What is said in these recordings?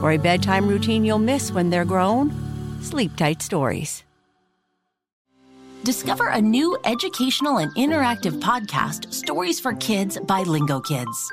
For a bedtime routine you'll miss when they're grown, Sleep Tight Stories. Discover a new educational and interactive podcast, Stories for Kids by Lingo Kids.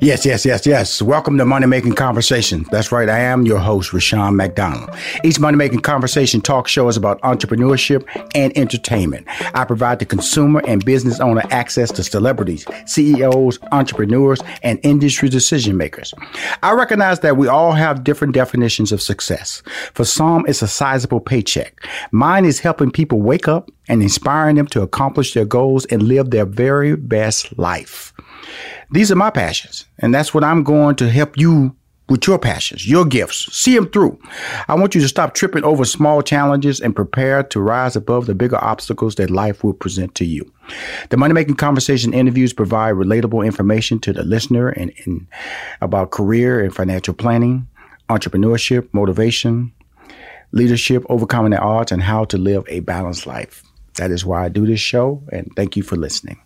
Yes, yes, yes, yes. Welcome to Money Making Conversation. That's right. I am your host, Rushion McDonald. Each Money Making Conversation talk show is about entrepreneurship and entertainment. I provide the consumer and business owner access to celebrities, CEOs, entrepreneurs, and industry decision makers. I recognize that we all have different definitions of success. For some, it's a sizable paycheck. Mine is helping people wake up and inspiring them to accomplish their goals and live their very best life. These are my passions, and that's what I'm going to help you with your passions, your gifts. See them through. I want you to stop tripping over small challenges and prepare to rise above the bigger obstacles that life will present to you. The Money Making Conversation interviews provide relatable information to the listener and, and about career and financial planning, entrepreneurship, motivation, leadership, overcoming the odds, and how to live a balanced life. That is why I do this show, and thank you for listening.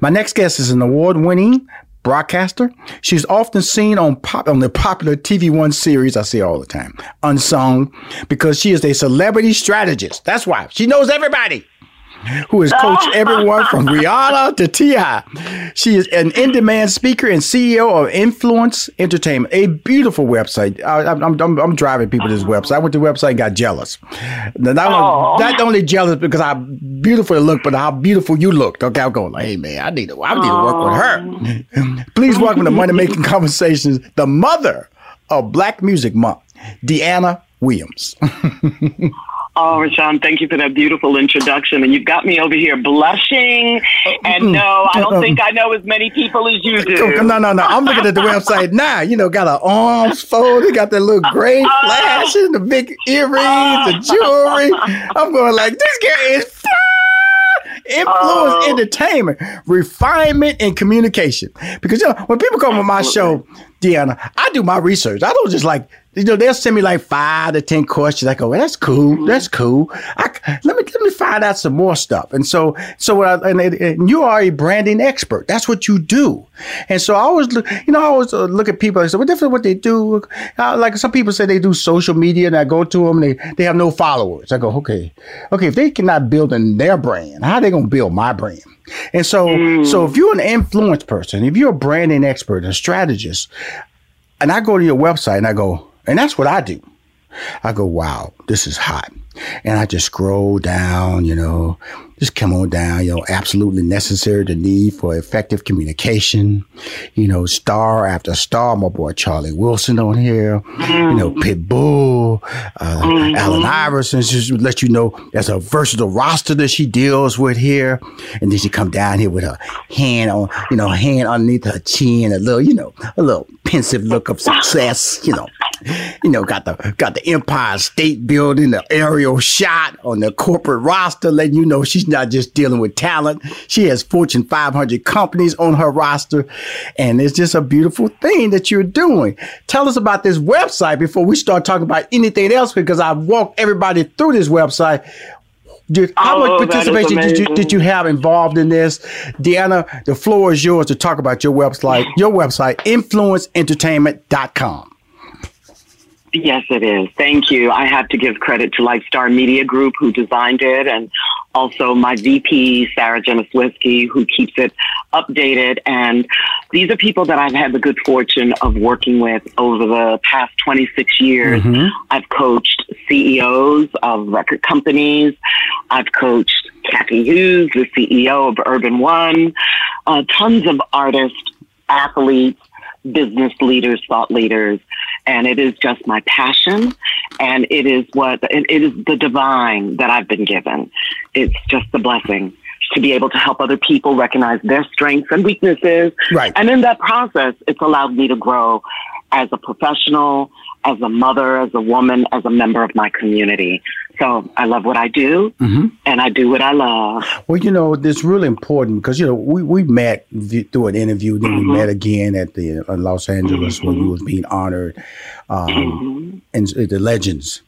My next guest is an award winning broadcaster. She's often seen on pop on the popular TV One series I see all the time, Unsung, because she is a celebrity strategist. That's why she knows everybody who has coached oh. everyone from Rihanna to T.I. She is an in demand speaker and CEO of Influence Entertainment, a beautiful website. I, am I'm, I'm, I'm, driving people to this website. I went to the website and got jealous. Not, only, oh. not only jealous because how beautiful it looked, but how beautiful you looked. Okay, I'm going like, hey, man, I need to, I need to work with her. Oh. Please welcome to Money Making Conversations, the mother of Black Music Month, Dyana Williams. Oh, Rushion, thank you for that beautiful introduction. And you've got me over here blushing. Uh, and no, I don't uh, think um, I know as many people as you do. Oh, no, no, no. I'm looking at the website now. You know, got her arms folded, got that little gray uh, flashing, the big earrings, the jewelry. I'm going like, this girl is influence, oh. entertainment, refinement, and communication. Because you know, when people come on my show, Dyana, I do my research. I don't just like you know, they'll send me like five to ten questions. I go, well, that's cool, Mm-hmm. that's cool. I, let me let me find out some more stuff. And so, so what I, and, and you are a branding expert. That's what you do. And so I always look, you know, I always uh, look at people and say, what different what they do? Uh, like some people say they do social media, and I go to them, and they they have no followers. I go, okay, okay, if they cannot build in their brand, how are they gonna build my brand? And so, so if you're an influence person, if you're a branding expert, a strategist, and I go to your website and I go, and that's what I do. I go, wow, this is hot. And I just scroll down, you know, just come on down, you know, absolutely necessary the need for effective communication, you know, star after star, my boy Charlie Wilson on here, you know, Pitbull, uh, Allen Iverson, just let you know there's a versatile roster that she deals with here. And then she come down here with her hand on, you know, hand underneath her chin, a little, you know, a little pensive look of success, you know. You know, got the got the Empire State Building, the aerial shot on the corporate roster, letting you know she's not just dealing with talent. She has Fortune 500 companies on her roster, and it's just a beautiful thing that you're doing. Tell us about this website before we start talking about anything else, because I've walked everybody through this website. How Oh, much participation did you did you have involved in this, Dyana? The floor is yours to talk about your website. Your website, influenceentertainment.com. Yes, it is. Thank you. I have to give credit to Lifestar Media Group who designed it and also my VP, Sarah Janiswiski, who keeps it updated. And these are people that I've had the good fortune of working with over the past 26 years. I've coached CEOs of record companies. I've coached Cathy Hughes, the CEO of Urban One, uh, tons of artists, athletes, business leaders, thought leaders, and it is just my passion, and it is what it is the divine that I've been given. It's just a blessing to be able to help other people recognize their strengths and weaknesses, Right. and in that process, it's allowed me to grow as a professional, as a mother, as a woman, as a member of my community. So I love what I do, and I do what I love. Well, you know, it's really important because you know we, we met through an interview, then Mm-hmm. we met again at the uh, Los Angeles when you was being honored um, and s- the Legends.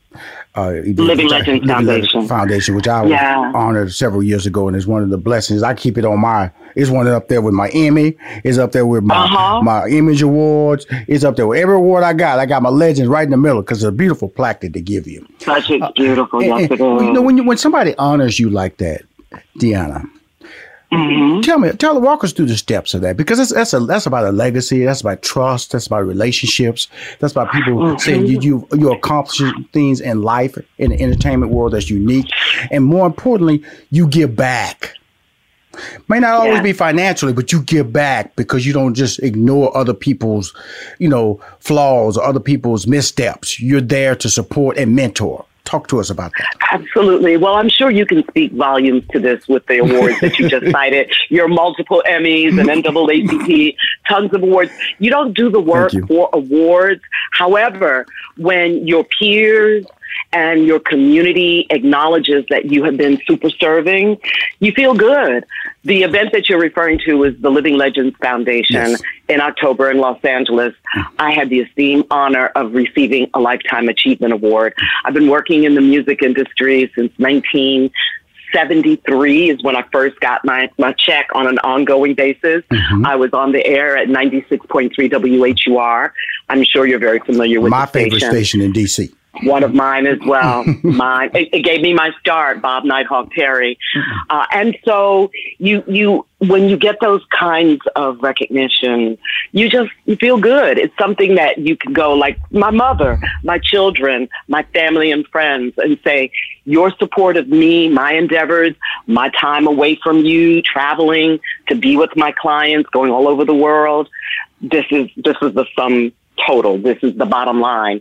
Uh, Mm-hmm. Living Legends Foundation. Foundation, which I was Yeah. honored several years ago, and it's one of the blessings. I keep it on my. It's one up there with my Emmy. It's up there with my Uh-huh. my Image Awards. It's up there with every award I got. I got my Legends right in the middle because it's a beautiful plaque that they give you. Such a beautiful, yes, And- and, you know, when you, when somebody honors you like that, Dyana, Mm-hmm. tell me, tell the walkers through the steps of that because that's that's a that's about a legacy. That's about trust. That's about relationships. That's about people Mm-hmm. saying you you you accomplish things in life in the entertainment world that's unique, and more importantly, you give back. May not always Yeah. be financially, but you give back because you don't just ignore other people's, you know, flaws or other people's missteps. You're there to support and mentor. Talk to us about that. Absolutely. Well, I'm sure you can speak volumes to this with the awards that you just cited. Your multiple Emmys and NAACP, tons of awards. You don't do the work for awards. However, when your peers and your community acknowledges that you have been super serving, you feel good. The event that you're referring to is the Living Legends Foundation Yes. in October in Los Angeles. I had the esteemed honor of receiving a Lifetime Achievement Award. I've been working in the music industry since 1973 is when I first got my, my check on an ongoing basis. Mm-hmm. I was on the air at 96.3 WHUR. I'm sure you're very familiar with My favorite station station in DC. One of mine as well. mine. It, it gave me my start, Bob Nighthawk Terry. Uh, and so you, you, when you get those kinds of recognition, you just, you feel good. It's something that you can go like my mother, my children, my family and friends and say, your support of me, my endeavors, my time away from you, traveling to be with my clients, going all over the world. This is, this is the sum total. This is the bottom line.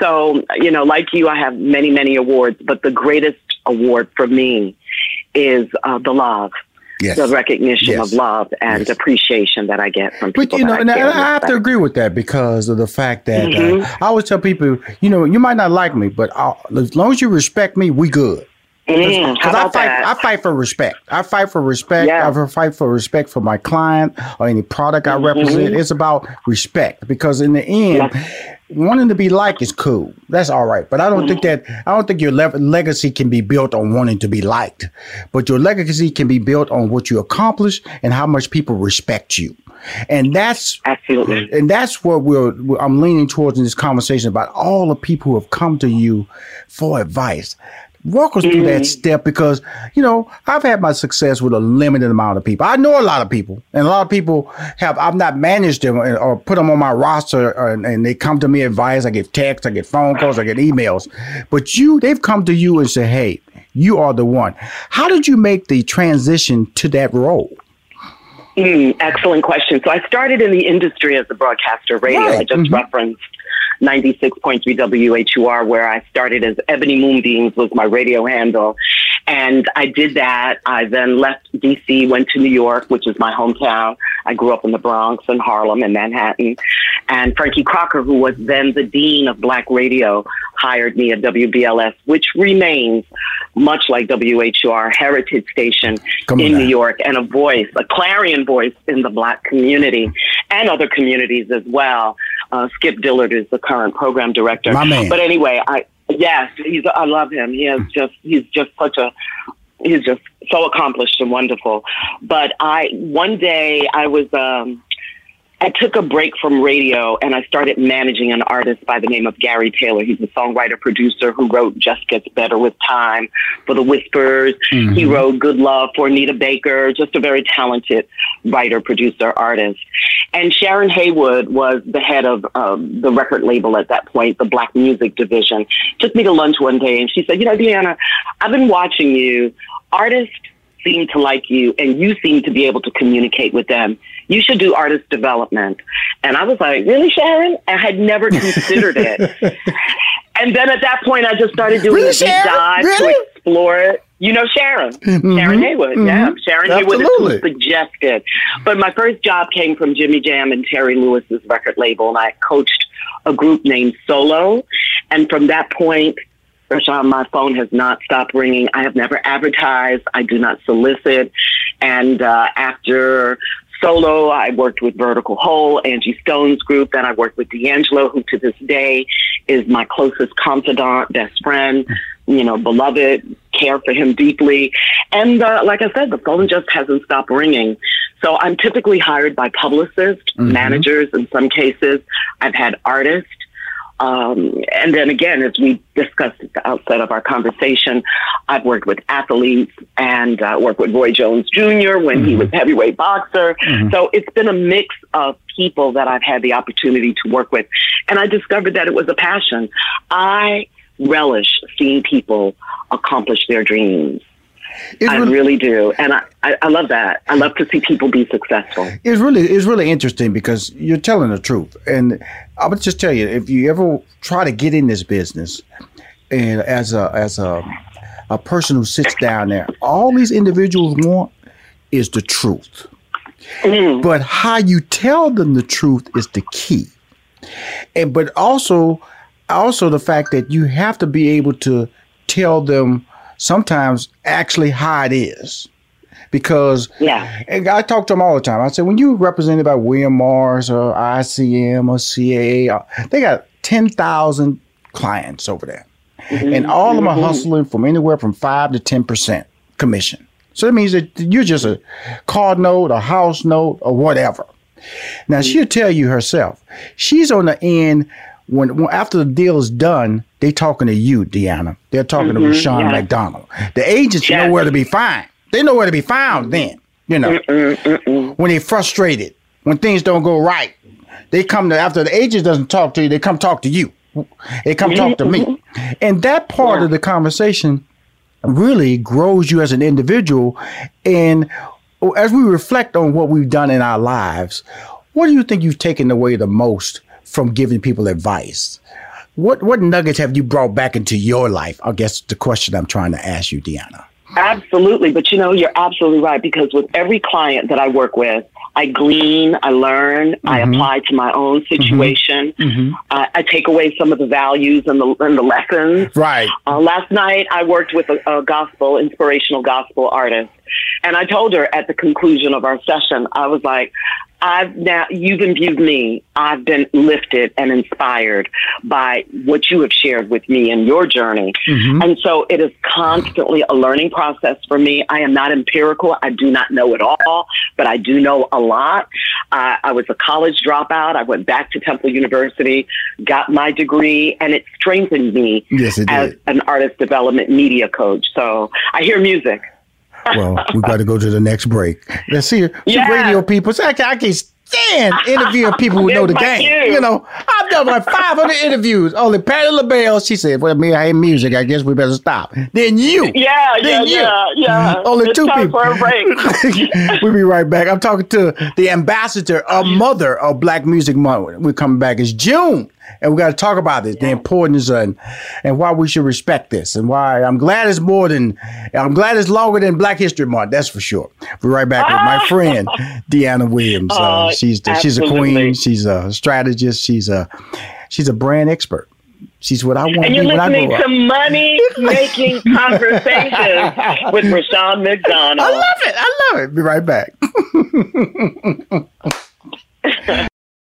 So, you know, like you, I have many, many awards, but the greatest award for me is uh, the love, Yes. the recognition Yes. of love and Yes. appreciation that I get from people. But you know, and I, care and I have to agree with that because of the fact that Mhm. uh, I always tell people, you know, you might not like me, but i as long as you respect me, we good. Mm, Because I about fight, that? I fight for respect. I fight for respect. Yeah. I fight for respect for my client or any product I represent. Mhm. It's about respect because in the end, Yes. Wanting to be liked is cool. That's all right. But I don't think mm-hmm. that I don't think your le- legacy can be built on wanting to be liked. But your legacy can be built on what you accomplish and how much people respect you. And that's absolutely, and that's what we're, I'm leaning towards in this conversation about all the people who have come to you for advice. Walk us through Mm-hmm. that step because, you know, I've had my success with a limited amount of people. I know a lot of people, and a lot of people have, I've not managed them or, put them on my roster, and, and they come to me advice. I get texts, I get phone calls, I get emails. But you, they've come to you and say, hey, you are the one. How did you make the transition to that role? Mm, excellent question. So I started in the industry as a broadcaster radio. Right. I just referenced 96.3 WHUR, where I started as Ebony Moonbeams was my radio handle. And I did that. I then left DC, went to New York, which is my hometown. I grew up in the Bronx and Harlem and Manhattan. And Frankie Crocker, who was then the dean of black radio, hired me at WBLS, which remains much like WHUR heritage station Come in. New York and a voice, a clarion voice in the black community and other communities as well. Uh, Skip Dillard is the current program director. My man. But anyway, I yes, he's I love him. He is just he's just such a he's just so accomplished and wonderful. But I one day I was um I took a break from radio and I started managing an artist by the name of Gary Taylor. He's a songwriter producer who wrote Just Gets Better with Time for the Whispers. He wrote Good Love for Anita Baker, just a very talented writer, producer, artist. And Sharon Heyward was the head of um, the record label at that point, the Black Music Division. Took me to lunch one day and she said, You know, Dyana, I've been watching you. Artists seem to like you and you seem to be able to communicate with them. You should do artist development. And I was like, really, Sharon? I had never considered it. and then at that point, I just started doing Really, a deep Sharon? dive Really? to explore it. You know Sharon, Sharon Heyward, yeah, Sharon Heyward is who suggested. But my first job came from Jimmy Jam and Terry Lewis's record label, and I coached a group named Solo. And from that point, Rushion, my phone has not stopped ringing. I have never advertised. I do not solicit. And uh, after Solo, I worked with Vertical Hold, Angie Stone's group. Then I worked with D'Angelo, who to this day is my closest confidant, best friend, you know, beloved, care for him deeply. And uh, like I said, the phone just hasn't stopped ringing. So I'm typically hired by publicists, managers in some cases. I've had artists. Um, and then again, as we discussed at the outset of our conversation, I've worked with athletes and uh, worked with Roy Jones Jr. when he was heavyweight boxer. So it's been a mix of people that I've had the opportunity to work with. And I discovered that it was a passion. I relish seeing people accomplish their dreams. I really, really do. And I, I, I love that. I love to see people be successful. it's really it's really interesting because you're telling the truth. And I would just tell you, if you ever try to get in this business, and as a as a a person who sits down there, all these individuals want is the truth. Mm. But how you tell them the truth is the key. And but also also the fact that you have to be able to tell them sometimes actually how it is. Because Yeah. and I talk to them all the time. I say, when you represented by William Morris or ICM or CAA, uh, they got 10,000 clients over there. Mm-hmm. And all of them are mm-hmm. hustling from anywhere from 5 to 10% commission. So that means that you're just a card note, a house note, or whatever. Now mm-hmm. she'll tell you herself. She's on the end when, when after the deal is done, they talking to you, Dyana. They're talking to mm-hmm. Rushion yeah. McDonald. The agents Yes. know where to be found. They know where to be found then. You know, when they're frustrated, when things don't go right, they come to after the agent doesn't talk to you, they come talk to you. They come talk to me. Mm-hmm, mm-hmm. And that part of the conversation really grows you as an individual. And as we reflect on what we've done in our lives, what do you think you've taken away the most from giving people advice? What what nuggets have you brought back into your life? I guess the question I'm trying to ask you, Dyana. Absolutely. But you know, you're absolutely right because with every client that I work with, I glean, I learn, I mm-hmm. apply to my own mm-hmm. situation. I, I take away some of the values and the, and the lessons. Right. Uh, last night, I worked with a, a gospel, inspirational gospel artist. And I told her at the conclusion of our session, I was like, I've now, you've imbued me. I've been lifted and inspired by what you have shared with me in your journey. Mm-hmm. And so it is constantly a learning process for me. I am not empirical. I do not know it all, but I do know a lot. Uh, I was a college dropout. I went back to Temple University, got my degree, and it strengthened me yes, as an artist development media coach. So I hear music well, we got to go to the next break. Let's see. Yeah. radio people. I, can, I can't stand interviewing people who know the game. Cue. You know, I've done like 500 interviews. Only Patti LaBelle, she said, well, me, I hate music. I guess we better stop. Then you. Yeah, then yeah, you. yeah, yeah. Only it's two people. For a break. we'll be right back. I'm talking to the ambassador, a mother of Black Music Month. We're coming back. It's June and we got to talk about this, the importance and and why we should respect this, and why I'm glad it's more than I'm glad it's longer than Black History Month. That's for sure. We're right back with my friend Dyana Williams. Uh, she's the, she's a queen. She's a strategist. She's a she's a brand expert. She's what I want. And you're listening to Money Making Conversations with Rushion McDonald. I love it. I love it. Be right back.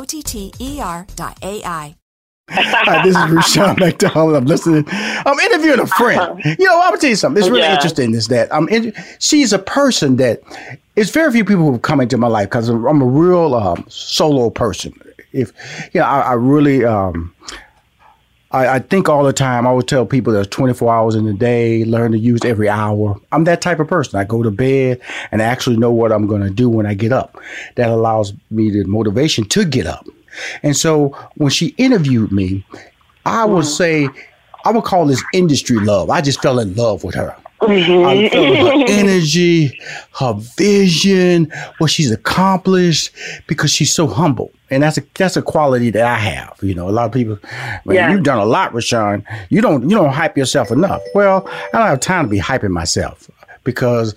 O-T-T-E-R dot A-I. Hi, this is Rushion McDonald. I'm listening. I'm interviewing a friend. Uh-huh. You know, I'm gonna tell you something. It's really yeah. interesting. Is that I'm? In, she's a person that it's very few people who come into my life because I'm, I'm, a real um, solo person. If you know, I, I really. Um, I, I, think all the time. I would tell people there's 24 hours in a day. Learn to use every hour. I'm that type of person. I go to bed and I actually know what I'm going to do when I get up. That allows me the motivation to get up. And so when she interviewed me, I would say I would call this industry love. I just fell in love with her. Mm-hmm. I felt her energy, her vision, what she's accomplished, because she's so humble, and that's a that's a quality that I have. You know, a lot of people, man, yeah. you've done a lot, Rushion. You don't you don't hype yourself enough. Well, I don't have time to be hyping myself because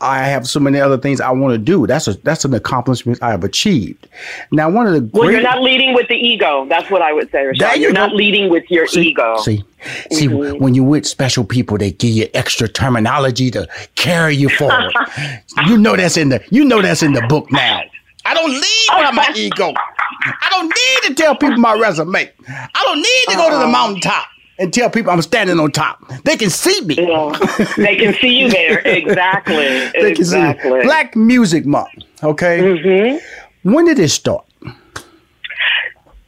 I have so many other things I want to do. That's a that's an accomplishment I have achieved. Now, one of the well, you're not leading with the ego. That's what I would say. Rushion. You're not leading with your see, ego. See, see, mm-hmm. when you're with special people, they give you extra terminology to carry you forward. you know that's in the you know that's in the book now. I don't lead with my ego. I don't need to tell people my resume. I don't need to go to the uh-huh. mountaintop and tell people I'm standing on top. They can see me. They can see you there. Exactly. they exactly. Can see Black Music Month. Okay. Mm-hmm. When did it start?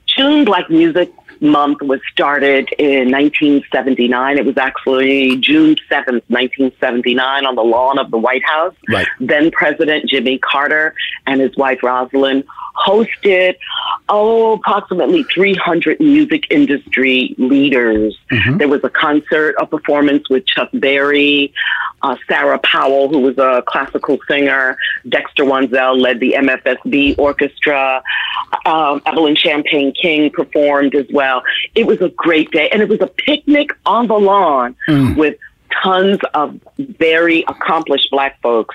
June Black Music Month was started in 1979. It was actually June 7th, 1979, on the lawn of the White House. Right. Then President Jimmy Carter and his wife Rosalynn hosted, oh, approximately 300 music industry leaders. Mm-hmm. There was a concert, a performance with Chuck Berry, uh, Sarah Powell, who was a classical singer. Dexter Wansel led the MFSB orchestra. Um, Evelyn Champagne King performed as well. It was a great day, and it was a picnic on the lawn mm. with tons of very accomplished black folks.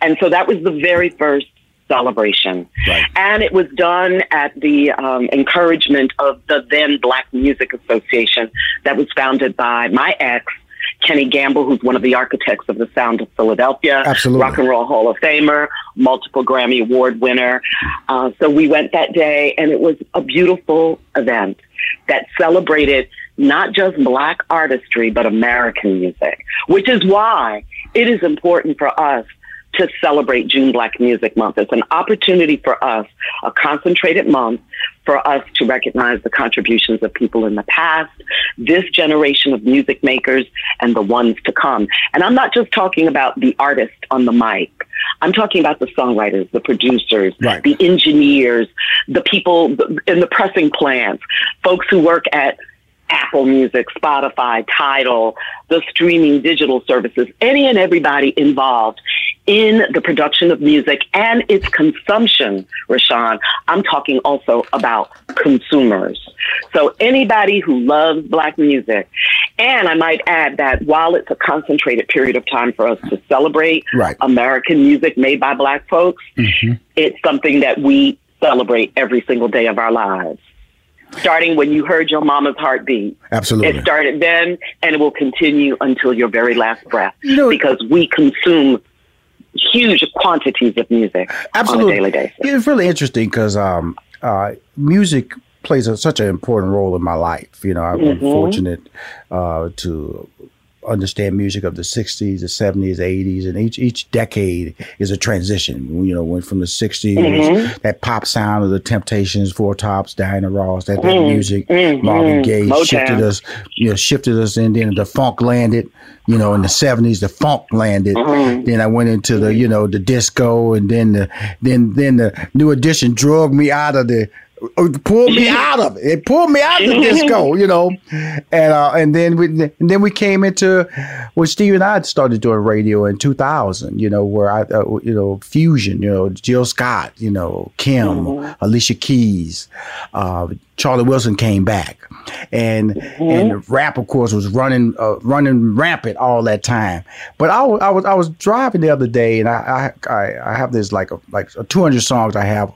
And so that was the very first celebration. Right. And it was done at the um, encouragement of the then Black Music Association that was founded by my ex, Kenny Gamble, who's one of the architects of the sound of Philadelphia, Absolutely. Rock and Roll Hall of Famer, multiple Grammy Award winner. Uh, so we went that day, and it was a beautiful event that celebrated not just Black artistry, but American music, which is why it is important for us to celebrate June Black Music Month. It's an opportunity for us, a concentrated month for us to recognize the contributions of people in the past, this generation of music makers, and the ones to come. And I'm not just talking about the artist on the mic. I'm talking about the songwriters, the producers, right. the engineers, the people in the pressing plants, folks who work at Apple Music, Spotify, Tidal, the streaming digital services, any and everybody involved in the production of music and its consumption, Rushion. I'm talking also about consumers. So anybody who loves black music, and I might add that while it's a concentrated period of time for us to celebrate right. American music made by black folks, mm-hmm. it's something that we celebrate every single day of our lives starting when you heard your mama's heartbeat. Absolutely. It started then and it will continue until your very last breath you know, because we consume huge quantities of music Absolutely. on a daily basis. It's really interesting because um, uh, music plays a, such an important role in my life. You know, I've been mm-hmm. fortunate uh, to understand music of the 60s, the 70s, 80s, and each each decade is a transition. You know, went from the 60s, mm-hmm. that pop sound of the Temptations, Four Tops, Diana Ross, that, that mm-hmm. music, mm-hmm. Marvin Gaye Motown. shifted us, you know, shifted us in. Then the funk landed, you know, in the 70s, the funk landed. Mm-hmm. Then I went into the, you know, the disco, and then the then then the new edition drug me out of the pulled me out of it. It pulled me out of the disco, you know. And uh, and then we and then we came into when Steve and I started doing radio in 2000, you know, where I uh, you know fusion, you know, Jill Scott, you know, Kim, mm-hmm. Alicia Keys, uh, Charlie Wilson came back, and mm-hmm. and rap of course was running uh, running rampant all that time. But I, I was I was driving the other day, and I I I have this like a, like 200 songs I have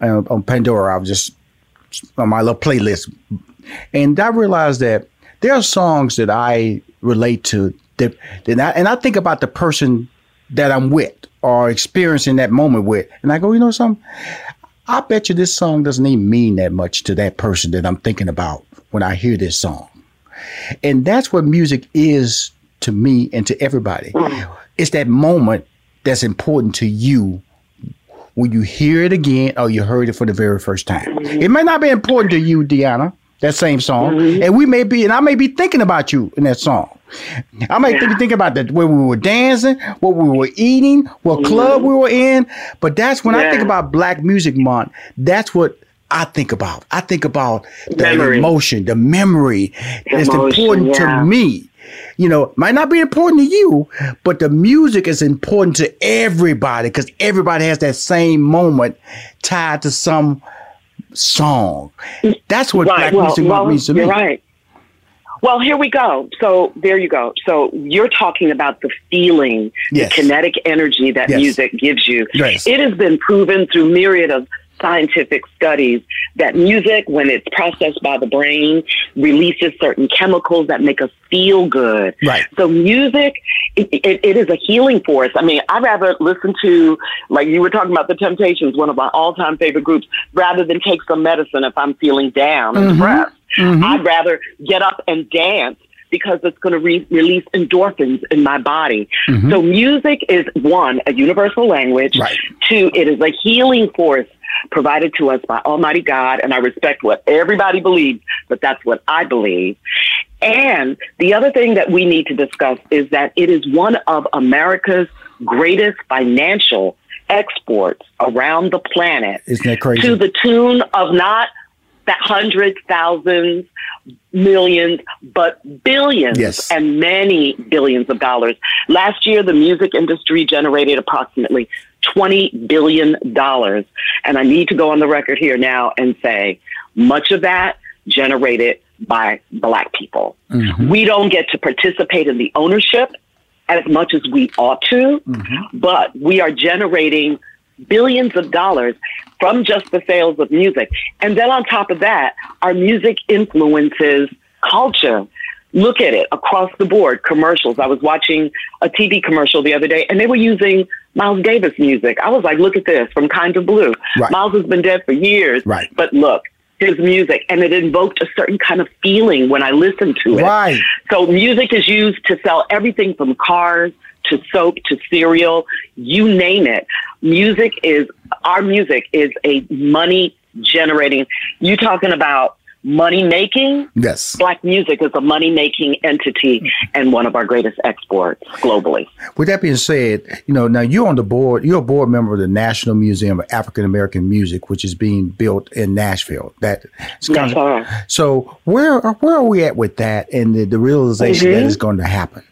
uh, on Pandora. I was just on my little playlist, and I realized that there are songs that I relate to that, that I, and I think about the person that I'm with or experiencing that moment with, and I go, you know something. I bet you this song doesn't even mean that much to that person that I'm thinking about when I hear this song. And that's what music is to me and to everybody. Mm. It's that moment that's important to you when you hear it again or you heard it for the very first time. Mm-hmm. It may not be important to you, Dyana, that same song. Mm-hmm. And we may be, and I may be thinking about you in that song. I might yeah. think, about that when we were dancing, what we were eating, what mm-hmm. club we were in. But that's when yeah. I think about Black Music Month. That's what I think about. I think about the memory. emotion, the memory. It's important yeah. to me. You know, might not be important to you, but the music is important to everybody because everybody has that same moment tied to some song. That's what right. Black well, music well, means to you're me. Right. Well, here we go. So there you go. So you're talking about the feeling, yes. the kinetic energy that yes. music gives you. Yes. It has been proven through myriad of scientific studies that music, when it's processed by the brain, releases certain chemicals that make us feel good. Right. So music, it, it, it is a healing force. I mean, I'd rather listen to, like you were talking about the Temptations, one of my all-time favorite groups, rather than take some medicine if I'm feeling down and mm-hmm. depressed. Mm-hmm. I'd rather get up and dance because it's going to re- release endorphins in my body. Mm-hmm. So music is one, a universal language. Right. Two, it is a healing force provided to us by Almighty God, and I respect what everybody believes, but that's what I believe. And the other thing that we need to discuss is that it is one of America's greatest financial exports around the planet Isn't that crazy? to the tune of not that hundreds, thousands, millions, but billions Yes. and many billions of dollars. Last year, the music industry generated approximately $20 billion. And I need to go on the record here now and say much of that generated by black people. Mm-hmm. We don't get to participate in the ownership as much as we ought to, Mm-hmm. but we are generating billions of dollars from just the sales of music. And then on top of that, our music influences culture. Look at it across the board, commercials. I was watching a TV commercial the other day and they were using Miles Davis music. I was like, look at this from Kind of Blue. Right. Miles has been dead for years. Right. But look, his music, and it invoked a certain kind of feeling when I listened to it. Right. So music is used to sell everything from cars to soap to cereal, you name it. Music is our music is a money generating. You talking about money making? Yes. Black music is a money making entity and one of our greatest exports globally. With that being said, you know, now you're on the board, you're a board member of the National Museum of African American Music, which is being built in Nashville. That kind of- so where where are we at with that and the, the realization that Mhm. is going to happen?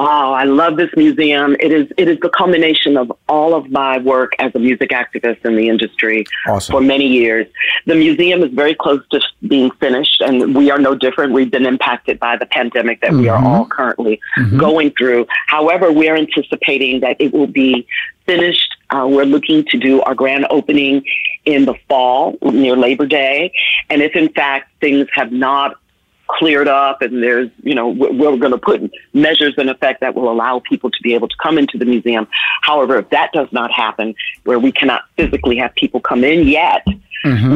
Oh, I love this museum. It is it is the culmination of all of my work as a music activist in the industry Awesome. for many years. The museum is very close to being finished, and we are no different. We've been impacted by the pandemic that we are Mhm. all currently Mhm. going through. However, we are anticipating that it will be finished. Uh, we're looking to do our grand opening in the fall near Labor Day, and if in fact things have not cleared up and there's, you know, we're, going to put measures in effect that will allow people to be able to come into the museum. However, if that does not happen, where we cannot physically have people come in yet,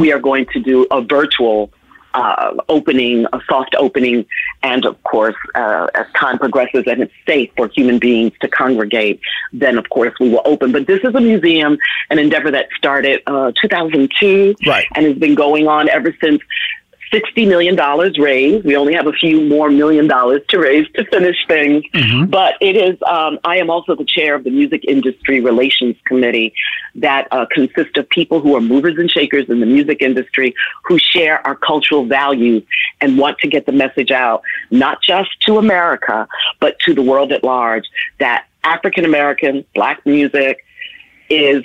we are going to do a virtual uh, opening, a soft opening, and of course, uh, as time progresses and it's safe for human beings to congregate, then of course we will open. But this is a museum, an endeavor that started uh, 2002 Right. and has been going on ever since. $60 million raised. We only have a few more million dollars to raise to finish things. But it is, um, I am also the chair of the Music Industry Relations Committee that uh, consists of people who are movers and shakers in the music industry who share our cultural values and want to get the message out, not just to America, but to the world at large, that African American Black music is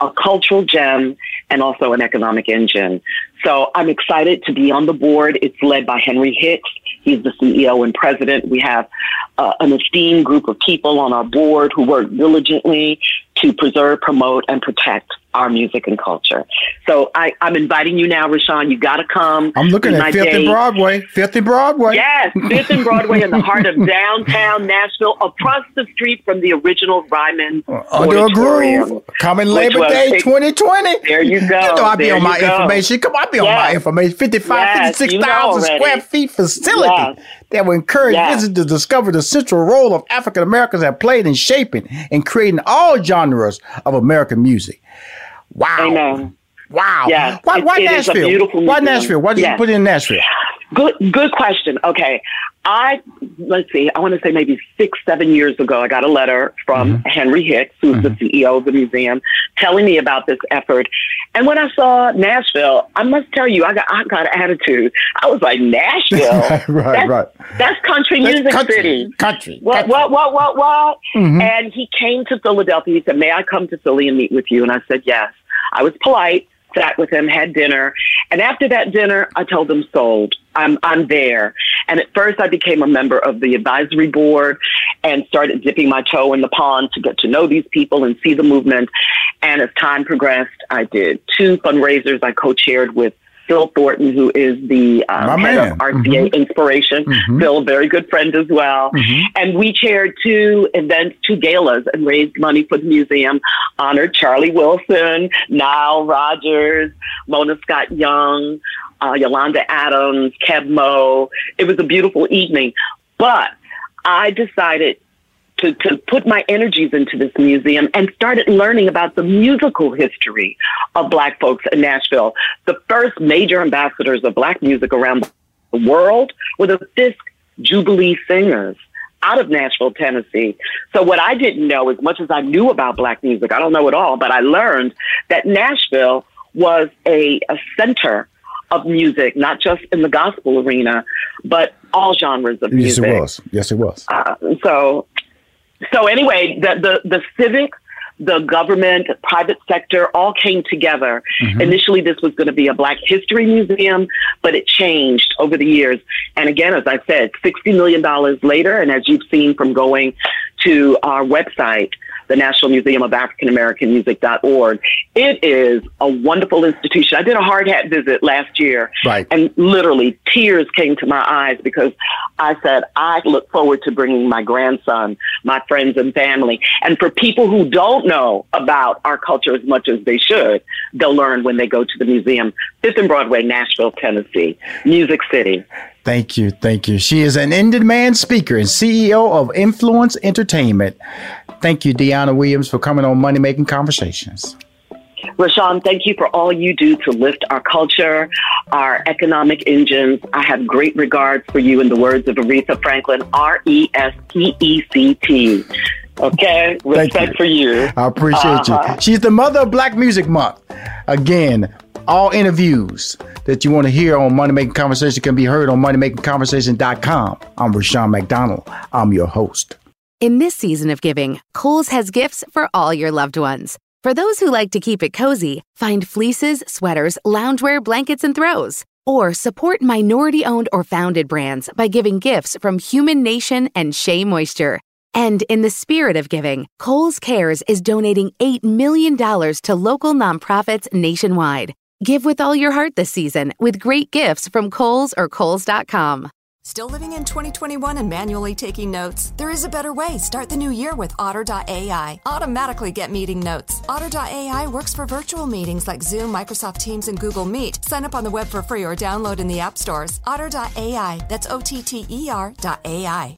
a cultural gem and also an economic engine. So I'm excited to be on the board. It's led by Henry Hicks. He's the CEO and president. We have uh, an esteemed group of people on our board who work diligently to preserve, promote, and protect our music and culture. So I, I'm inviting you now, Rushion. You got to come. I'm looking at Fifth and. Broadway. Fifth and Broadway. Yes, Fifth and Broadway in the heart of downtown Nashville, across the street from the original Ryman Under a Auditorium, groove. Coming Labor was Day picked- 2020. There you go. You know I'll be on my go. information. Come on, I be on my information. 55, Yes, you know 56,000 square feet facility Yes. that will encourage Yes. visitors to discover the central role of African Americans have played in shaping and creating all genres of American music. Wow. Amen. Wow. Yes, Why, why it Nashville? Why museum. Nashville? Why did you put it in Nashville? Good, good question. Okay, I let's see. I want to say maybe six, seven years ago, I got a letter from Henry Hicks, who's the CEO of the museum, telling me about this effort. And when I saw Nashville, I must tell you, I got I got an attitude. I was like, Nashville, right, that's, right. that's country That's music country, city. Country. What, country. what, what, what, what? Mhm. And he came to Philadelphia. He said, May I come to Philly and meet with you? And I said, Yes. I was polite, sat with him, had dinner. And after that dinner, I told him, Sold. I'm, I'm there. And at first, I became a member of the advisory board and started dipping my toe in the pond to get to know these people and see the movement. And as time progressed, I did two fundraisers I co chaired with Phil Thornton, who is the um, head man. of RCA Inspiration. Mhm. Phil, a very good friend as well. Mhm. And we chaired two events, two galas, and raised money for the museum, honored Charlie Wilson, Nile Rodgers, Mona Scott Young, uh, Yolanda Adams, Keb Mo. It was a beautiful evening. But I decided to, to put my energies into this museum and started learning about the musical history of Black folks in Nashville. The first major ambassadors of Black music around the world were the Fisk Jubilee Singers. out of Nashville, Tennessee. So what I didn't know, as much as I knew about black music, I don't know it all, but I learned that Nashville was a, a center of music, not just in the gospel arena, but all genres of music. Yes, it was. Yes, it was. Uh, so, so anyway, the the the civic the government, private sector all came together. Mm-hmm. Initially, this was going to be a Black History Museum, but it changed over the years. And again, as I said, $60 million later, and as you've seen from going to our website, the National Museum of African American Music.org. It is a wonderful institution. I did a hard hat visit last year, right. and literally tears came to my eyes because I said, I look forward to bringing my grandson, my friends and family. And for people who don't know about our culture as much as they should, they'll learn when they go to the museum. Fifth and Broadway, Nashville, Tennessee, Music City. Thank you. Thank you. She is an in demand speaker and CEO of Influence Entertainment. Thank you, Dyana Williams, for coming on Money Making Conversations. Rushion, thank you for all you do to lift our culture, our economic engines. I have great regards for you in the words of Aretha Franklin, R E S P E C T. Okay, respect you. for you. I appreciate uh-huh. you. She's the mother of Black Music Month. Again, all interviews that you want to hear on Money Making Conversation can be heard on moneymakingconversation.com. I'm Rushion McDonald. I'm your host. In this season of giving, Kohl's has gifts for all your loved ones. For those who like to keep it cozy, find fleeces, sweaters, loungewear, blankets, and throws. Or support minority owned or founded brands by giving gifts from Human Nation and Shea Moisture. And in the spirit of giving, Kohl's Cares is donating $8 million to local nonprofits nationwide. Give with all your heart this season with great gifts from Kohl's or Kohl's.com. Still living in 2021 and manually taking notes? There is a better way. Start the new year with Otter.ai. Automatically get meeting notes. Otter.ai works for virtual meetings like Zoom, Microsoft Teams, and Google Meet. Sign up on the web for free or download in the app stores. Otter.ai. That's O T T E R.ai.